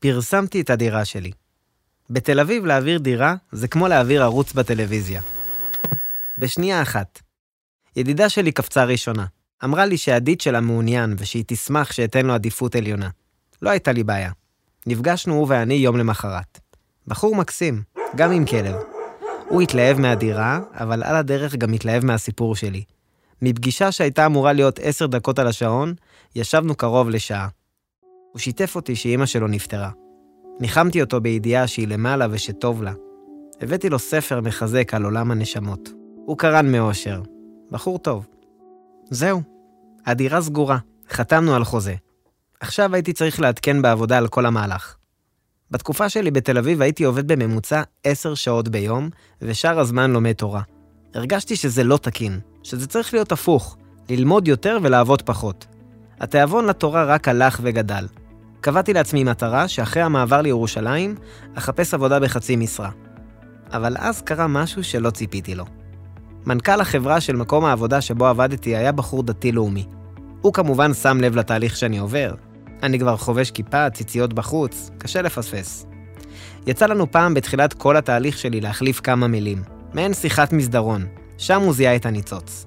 פרסמתי את הדירה שלי. בתל אביב להעביר דירה זה כמו להעביר ערוץ בטלוויזיה. בשנייה אחת. ידידה שלי קפצה ראשונה. אמרה לי שהדיד שלה מעוניין ושהיא תשמח שאתן לו עדיפות עליונה. לא הייתה לי בעיה. נפגשנו הוא ואני יום למחרת. בחור מקסים, גם עם כלב. הוא התלהב מהדירה, אבל על הדרך גם התלהב מהסיפור שלי. מפגישה שהייתה אמורה להיות עשר דקות על השעון, ישבנו קרוב לשעה. הוא שיתף אותי שאימא שלו נפטרה. ניחמתי אותו בידיעה שהיא למעלה ושטוב לה. הבאתי לו ספר מחזק על עולם הנשמות. הוא קרן מאושר. בחור טוב. זהו, הדירה סגורה, חתמנו על חוזה. עכשיו הייתי צריך לעדכן בעבודה על כל המהלך. בתקופה שלי בתל אביב הייתי עובד בממוצע עשר שעות ביום, ושאר הזמן לומד תורה. הרגשתי שזה לא תקין, שזה צריך להיות הפוך, ללמוד יותר ולעבוד פחות. התיאבון לתורה רק הלך וגדל. קבעתי לעצמי מטרה שאחרי המעבר לירושלים, אחפש עבודה בחצי משרה. אבל אז קרה משהו שלא ציפיתי לו. מנכ"ל החברה של מקום העבודה שבו עבדתי היה בחור דתי-לאומי. הוא כמובן שם לב לתהליך שאני עובר. אני כבר חובש כיפה, ציציות בחוץ, קשה לפספס. יצא לנו פעם בתחילת כל התהליך שלי להחליף כמה מילים. מעין שיחת מסדרון, שם הוא זיהה את הניצוץ.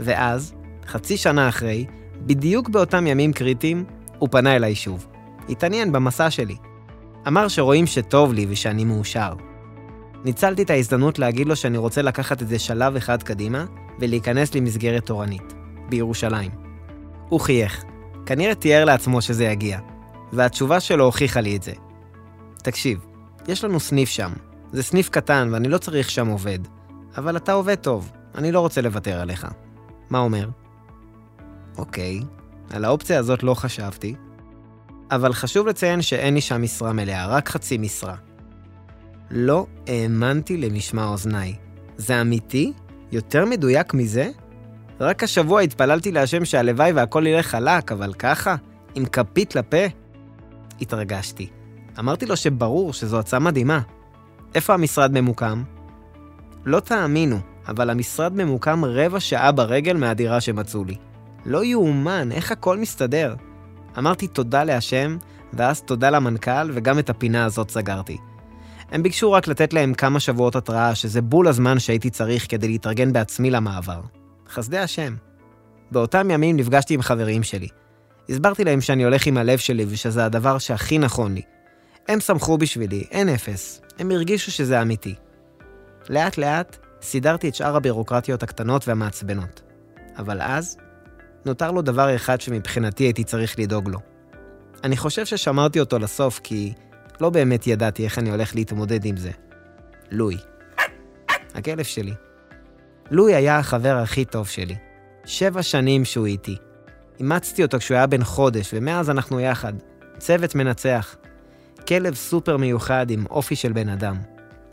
ואז, חצי שנה אחרי, בדיוק באותם ימים קריטיים, הוא פנה אליי שוב. התעניין במסע שלי. אמר שרואים שטוב לי ושאני מאושר. ניצלתי את ההזדמנות להגיד לו שאני רוצה לקחת את זה שלב אחד קדימה ולהיכנס למסגרת תורנית, בירושלים. הוא חייך. כנראה תיאר לעצמו שזה יגיע, והתשובה שלו הוכיחה לי את זה. תקשיב, יש לנו סניף שם. זה סניף קטן ואני לא צריך שם עובד. אבל אתה עובד טוב, אני לא רוצה לוותר עליך. מה אומר? אוקיי, על האופציה הזאת לא חשבתי, אבל חשוב לציין שאין לי שם משרה מלאה, רק חצי משרה. לא האמנתי למשמע אוזניי. זה אמיתי? יותר מדויק מזה? רק השבוע התפללתי להשם שהלוואי והכל ילך חלק, אבל ככה? עם כפית לפה? התרגשתי. אמרתי לו שברור שזו הצעה מדהימה. איפה המשרד ממוקם? לא תאמינו, אבל המשרד ממוקם רבע שעה ברגל מהדירה שמצאו לי. לא יאומן, איך הכל מסתדר. אמרתי תודה להשם, ואז תודה למנכ"ל, וגם את הפינה הזאת סגרתי. הם ביקשו רק לתת להם כמה שבועות התראה, שזה בול הזמן שהייתי צריך כדי להתארגן בעצמי למעבר. חסדי השם. באותם ימים נפגשתי עם חברים שלי. הסברתי להם שאני הולך עם הלב שלי ושזה הדבר שהכי נכון לי. הם שמחו בשבילי, אין אפס. הם הרגישו שזה אמיתי. לאט לאט סידרתי את שאר הבירוקרטיות הקטנות והמעצבנות. אבל אז נותר לו דבר אחד שמבחינתי הייתי צריך לדאוג לו. אני חושב ששמרתי אותו לסוף כי לא באמת ידעתי איך אני הולך להתמודד עם זה. לואי. הכלב שלי. לואי היה החבר הכי טוב שלי. שבע שנים שהוא איתי. אימצתי אותו כשהוא היה בן חודש, ומאז אנחנו יחד. צוות מנצח. כלב סופר מיוחד עם אופי של בן אדם.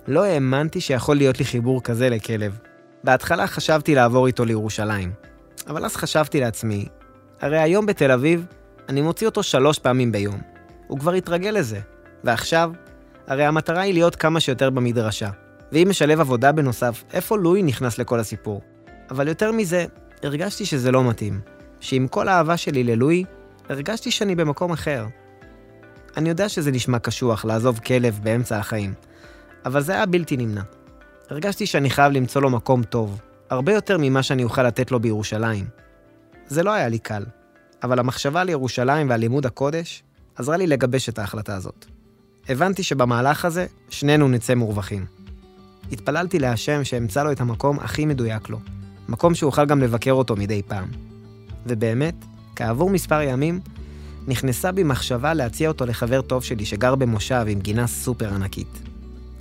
לא האמנתי שיכול להיות לי חיבור כזה לכלב. בהתחלה חשבתי לעבור איתו לירושלים. אבל אז חשבתי לעצמי, הרי היום בתל אביב אני מוציא אותו שלוש פעמים ביום. הוא כבר התרגל לזה. ועכשיו, הרי המטרה היא להיות כמה שיותר במדרשה. ואם משלב עבודה בנוסף, איפה לואי נכנס לכל הסיפור? אבל יותר מזה, הרגשתי שזה לא מתאים. שעם כל האהבה שלי ללואי, הרגשתי שאני במקום אחר. אני יודע שזה נשמע קשוח לעזוב כלב באמצע החיים, אבל זה היה בלתי נמנע. הרגשתי שאני חייב למצוא לו מקום טוב, הרבה יותר ממה שאני אוכל לתת לו בירושלים. זה לא היה לי קל, אבל המחשבה על ירושלים ועל לימוד הקודש עזרה לי לגבש את ההחלטה הזאת. הבנתי שבמהלך הזה שנינו נצא מורווחים. התפללתי להשם שאמצא לו את המקום הכי מדויק לו, מקום שאוכל גם לבקר אותו מדי פעם. ובאמת, כעבור מספר ימים, נכנסה בי מחשבה להציע אותו לחבר טוב שלי שגר במושב עם גינה סופר ענקית.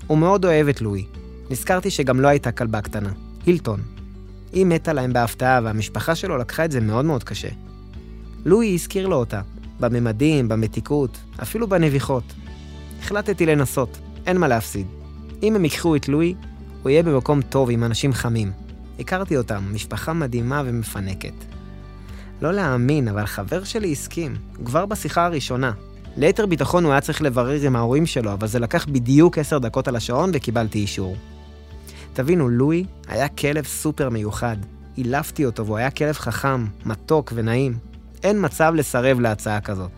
הוא מאוד אוהב את לואי. נזכרתי שגם לא הייתה כלבה קטנה, הילטון. היא מתה להם בהפתעה והמשפחה שלו לקחה את זה מאוד מאוד קשה. לואי הזכיר לו אותה, בממדים, במתיקות, אפילו בנביחות. החלטתי לנסות, אין מה להפסיד. אם הם ייקחו את לואי, הוא יהיה במקום טוב עם אנשים חמים. הכרתי אותם, משפחה מדהימה ומפנקת. לא להאמין, אבל חבר שלי הסכים, כבר בשיחה הראשונה. ליתר ביטחון הוא היה צריך לברר עם ההורים שלו, אבל זה לקח בדיוק עשר דקות על השעון וקיבלתי אישור. תבינו, לואי היה כלב סופר מיוחד. אילפתי אותו והוא היה כלב חכם, מתוק ונעים. אין מצב לסרב להצעה כזאת.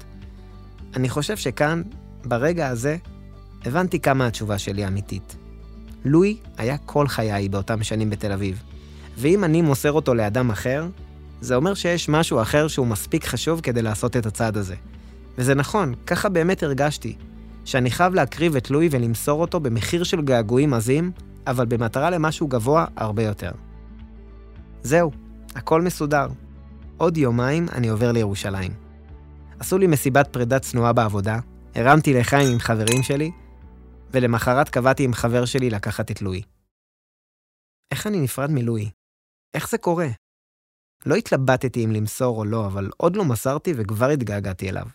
אני חושב שכאן ברגע הזה הבנתי כמה התשובה שלי אמיתית. לואי היה כל חיי באותם שנים בתל אביב, ואם אני מוסר אותו לאדם אחר, זה אומר שיש משהו אחר שהוא מספיק חשוב כדי לעשות את הצעד הזה. וזה נכון, ככה באמת הרגשתי. שאני חייב להקריב את לואי ולמסור אותו במחיר של געגועים עזים, אבל במטרה למשהו גבוה הרבה יותר. זהו, הכל מסודר. עוד יומיים אני עובר לירושלים. עשו לי מסיבת פרידה צנועה בעבודה, הרמתי לחיים עם חברים שלי, ולמחרת קבעתי עם חבר שלי לקחת את לואי. איך אני נפרד מלואי? איך זה קורה? לא התלבטתי אם למסור או לא, אבל עוד לא מסרתי וכבר התגעגעתי אליו.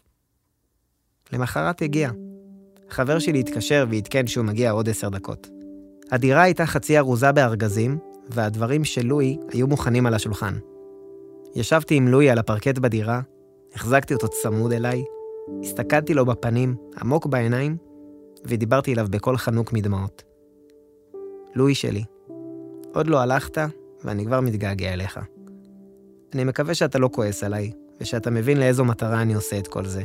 למחרת הגיע. חבר שלי התקשר ועדכן שהוא מגיע עוד עשר דקות. הדירה הייתה חצי ארוזה בארגזים, והדברים של לואי היו מוכנים על השולחן. ישבתי עם לואי על הפרקט בדירה, החזקתי אותו צמוד אליי, הסתכלתי לו בפנים, עמוק בעיניים, ודיברתי אליו בקול חנוק מדמעות. לואי שלי, עוד לא הלכת, ואני כבר מתגעגע אליך. אני מקווה שאתה לא כועס עליי, ושאתה מבין לאיזו מטרה אני עושה את כל זה.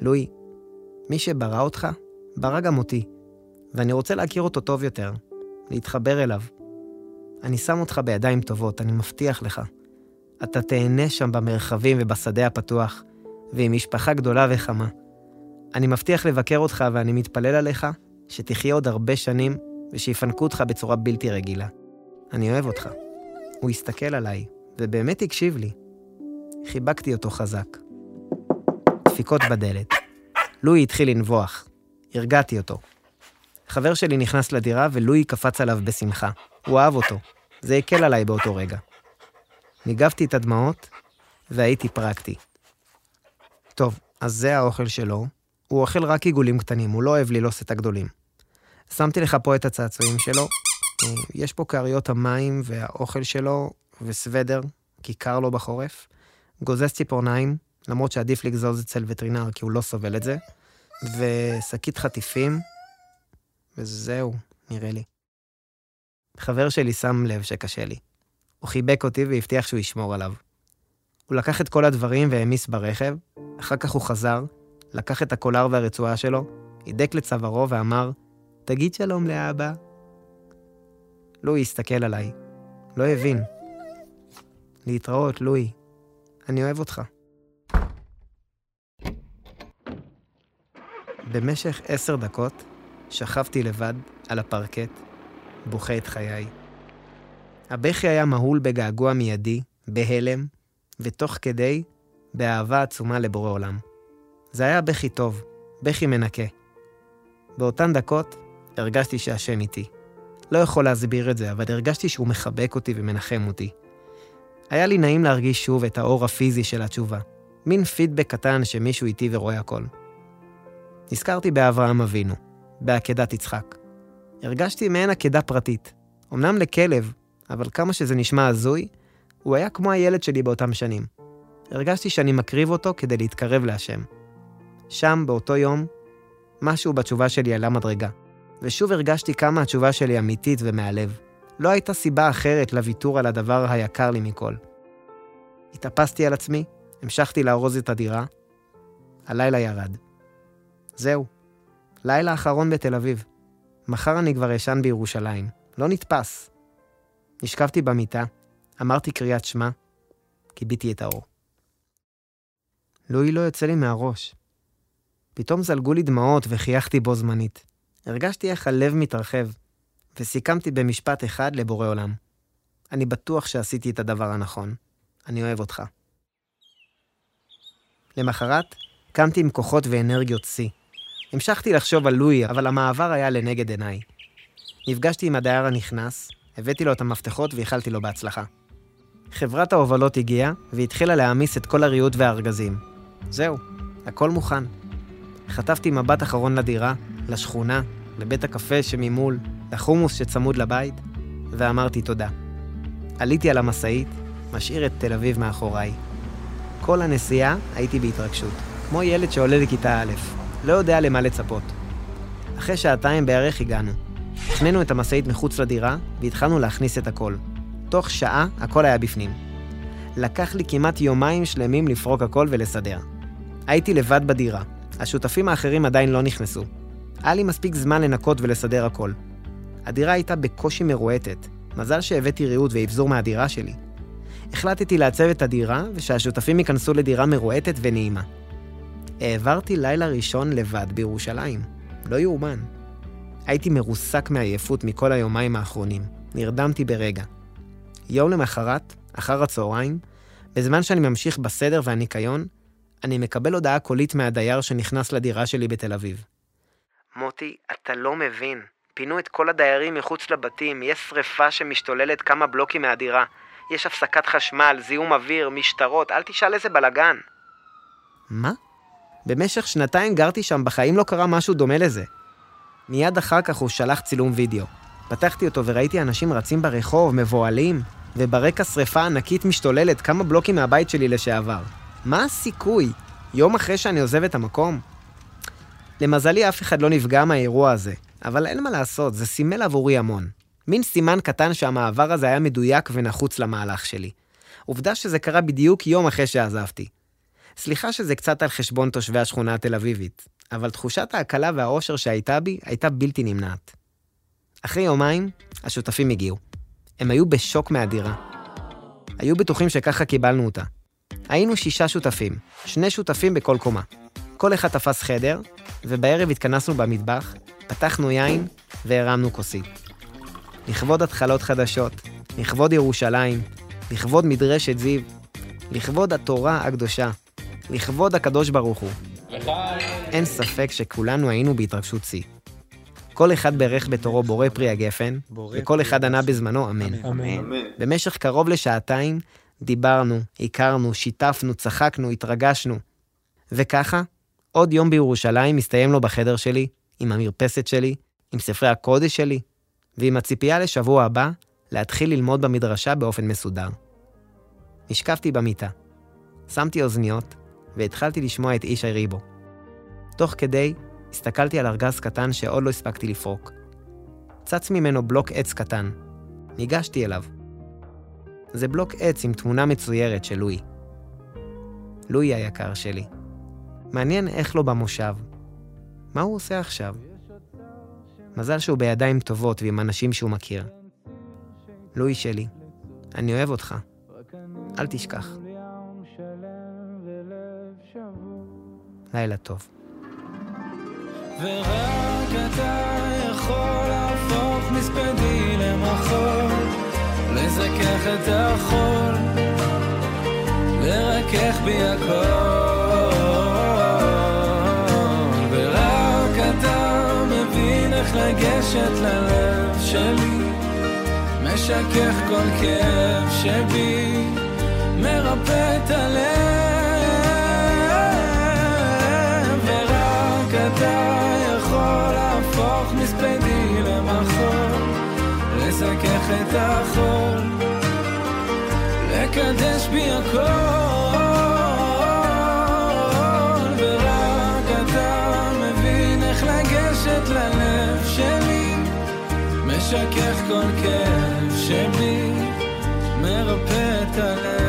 לואי, מי שברא אותך, ברא גם אותי, ואני רוצה להכיר אותו טוב יותר, להתחבר אליו. אני שם אותך בידיים טובות, אני מבטיח לך. אתה תהנה שם במרחבים ובשדה הפתוח, ועם משפחה גדולה וחמה. אני מבטיח לבקר אותך ואני מתפלל עליך שתחיה עוד הרבה שנים ושיפנקו אותך בצורה בלתי רגילה. אני אוהב אותך. הוא הסתכל עליי, ובאמת הקשיב לי. חיבקתי אותו חזק. דפיקות בדלת. לואי התחיל לנבוח. הרגעתי אותו. חבר שלי נכנס לדירה ולואי קפץ עליו בשמחה. הוא אהב אותו. זה הקל עליי באותו רגע. ניגבתי את הדמעות והייתי פרקטי. טוב, אז זה האוכל שלו. הוא אוכל רק עיגולים קטנים, הוא לא אוהב ללעוס את הגדולים. שמתי לך פה את הצעצועים שלו. אה, יש פה כריות המים והאוכל שלו וסוודר, כי קר לו בחורף. גוזז ציפורניים, למרות שעדיף לגזוז אצל וטרינר כי הוא לא סובל את זה. ושקית חטיפים, וזהו, נראה לי. חבר שלי שם לב שקשה לי. הוא חיבק אותי והבטיח שהוא ישמור עליו. הוא לקח את כל הדברים והעמיס ברכב, אחר כך הוא חזר, לקח את הקולר והרצועה שלו, הידק לצווארו ואמר, תגיד שלום לאבא. לואי הסתכל עליי. לא הבין. להתראות, לואי. אני אוהב אותך. במשך עשר דקות שכבתי לבד על הפרקט, בוכה את חיי. הבכי היה מהול בגעגוע מיידי, בהלם, ותוך כדי, באהבה עצומה לבורא עולם. זה היה בכי טוב, בכי מנקה. באותן דקות הרגשתי שהשם איתי. לא יכול להסביר את זה, אבל הרגשתי שהוא מחבק אותי ומנחם אותי. היה לי נעים להרגיש שוב את האור הפיזי של התשובה. מין פידבק קטן שמישהו איתי ורואה הכל. נזכרתי באברהם אבינו, בעקדת יצחק. הרגשתי מעין עקדה פרטית. אמנם לכלב, אבל כמה שזה נשמע הזוי, הוא היה כמו הילד שלי באותם שנים. הרגשתי שאני מקריב אותו כדי להתקרב להשם. שם, באותו יום, משהו בתשובה שלי עלה מדרגה, ושוב הרגשתי כמה התשובה שלי אמיתית ומהלב. לא הייתה סיבה אחרת לוויתור על הדבר היקר לי מכל. התאפסתי על עצמי, המשכתי לארוז את הדירה, הלילה ירד. זהו, לילה אחרון בתל אביב. מחר אני כבר אשן בירושלים. לא נתפס. נשכבתי במיטה, אמרתי קריאת שמע, כיביתי את האור. לואי לא יוצא לי מהראש. פתאום זלגו לי דמעות וחייכתי בו זמנית. הרגשתי איך הלב מתרחב, וסיכמתי במשפט אחד לבורא עולם. אני בטוח שעשיתי את הדבר הנכון. אני אוהב אותך. למחרת, קמתי עם כוחות ואנרגיות שיא. המשכתי לחשוב על לואי, אבל המעבר היה לנגד עיניי. נפגשתי עם הדייר הנכנס, הבאתי לו את המפתחות ואיחלתי לו בהצלחה. חברת ההובלות הגיעה, והתחילה להעמיס את כל הריהוט והארגזים. זהו, הכל מוכן. חטפתי מבט אחרון לדירה, לשכונה, לבית הקפה שממול, לחומוס שצמוד לבית, ואמרתי תודה. עליתי על המשאית, משאיר את תל אביב מאחוריי. כל הנסיעה הייתי בהתרגשות, כמו ילד שעולה לכיתה א', לא יודע למה לצפות. אחרי שעתיים בערך הגענו. הפנינו את המשאית מחוץ לדירה, והתחלנו להכניס את הכל. תוך שעה הכל היה בפנים. לקח לי כמעט יומיים שלמים לפרוק הכל ולסדר. הייתי לבד בדירה, השותפים האחרים עדיין לא נכנסו. היה לי מספיק זמן לנקות ולסדר הכל. הדירה הייתה בקושי מרועטת. מזל שהבאתי ריהוט ואבזור מהדירה שלי. החלטתי לעצב את הדירה, ושהשותפים ייכנסו לדירה מרועטת ונעימה. העברתי לילה ראשון לבד בירושלים. לא יאומן. הייתי מרוסק מעייפות מכל היומיים האחרונים. נרדמתי ברגע. יום למחרת, אחר הצהריים, בזמן שאני ממשיך בסדר והניקיון, אני מקבל הודעה קולית מהדייר שנכנס לדירה שלי בתל אביב. מוטי, אתה לא מבין. פינו את כל הדיירים מחוץ לבתים, יש שריפה שמשתוללת כמה בלוקים מהדירה. יש הפסקת חשמל, זיהום אוויר, משטרות, אל תשאל איזה בלאגן. מה? במשך שנתיים גרתי שם, בחיים לא קרה משהו דומה לזה. מיד אחר כך הוא שלח צילום וידאו. פתחתי אותו וראיתי אנשים רצים ברחוב, מבוהלים, וברקע שריפה ענקית משתוללת כמה בלוקים מהבית שלי לשעבר. מה הסיכוי? יום אחרי שאני עוזב את המקום? למזלי אף אחד לא נפגע מהאירוע הזה, אבל אין מה לעשות, זה סימל עבורי המון. מין סימן קטן שהמעבר הזה היה מדויק ונחוץ למהלך שלי. עובדה שזה קרה בדיוק יום אחרי שעזבתי. סליחה שזה קצת על חשבון תושבי השכונה התל אביבית, אבל תחושת ההקלה והאושר שהייתה בי הייתה בלתי נמנעת. אחרי יומיים, השותפים הגיעו. הם היו בשוק מהדירה. היו בטוחים שככה קיבלנו אותה. היינו שישה שותפים, שני שותפים בכל קומה. כל אחד תפס חדר, ובערב התכנסנו במטבח, פתחנו יין והרמנו כוסית. לכבוד התחלות חדשות, לכבוד ירושלים, לכבוד מדרשת זיו, לכבוד התורה הקדושה, לכבוד הקדוש ברוך הוא. אין ספק שכולנו היינו בהתרגשות שיא. כל אחד ברך בתורו בורא פרי הגפן, וכל אחד ענה בזמנו אמן. אמן. במשך קרוב לשעתיים דיברנו, הכרנו, שיתפנו, צחקנו, התרגשנו. וככה, עוד יום בירושלים מסתיים לו בחדר שלי, עם המרפסת שלי, עם ספרי הקודש שלי, ועם הציפייה לשבוע הבא להתחיל ללמוד במדרשה באופן מסודר. נשכבתי במיטה, שמתי אוזניות, והתחלתי לשמוע את איש הריבו. תוך כדי, הסתכלתי על ארגז קטן שעוד לא הספקתי לפרוק. צץ ממנו בלוק עץ קטן. ניגשתי אליו. זה בלוק עץ עם תמונה מצוירת של לואי. לואי היקר שלי. מעניין איך לא במושב. מה הוא עושה עכשיו? מזל שהוא בידיים טובות ועם אנשים שהוא מכיר. לואי שלי, אני אוהב אותך. אל תשכח. לילה טוב. ורק אתה יכול להפוך מספדי למחול, לזכך את החול, לרכך בי הכל. ורק אתה מבין איך לגשת ללב שלי, משכך כל כאב שבי, מרפא את הלב. לזכך את החול, לקדש בי הכל. ורק אתה מבין איך לגשת ללב שלי, משכך כל כאב שבי, מרפא את הלב.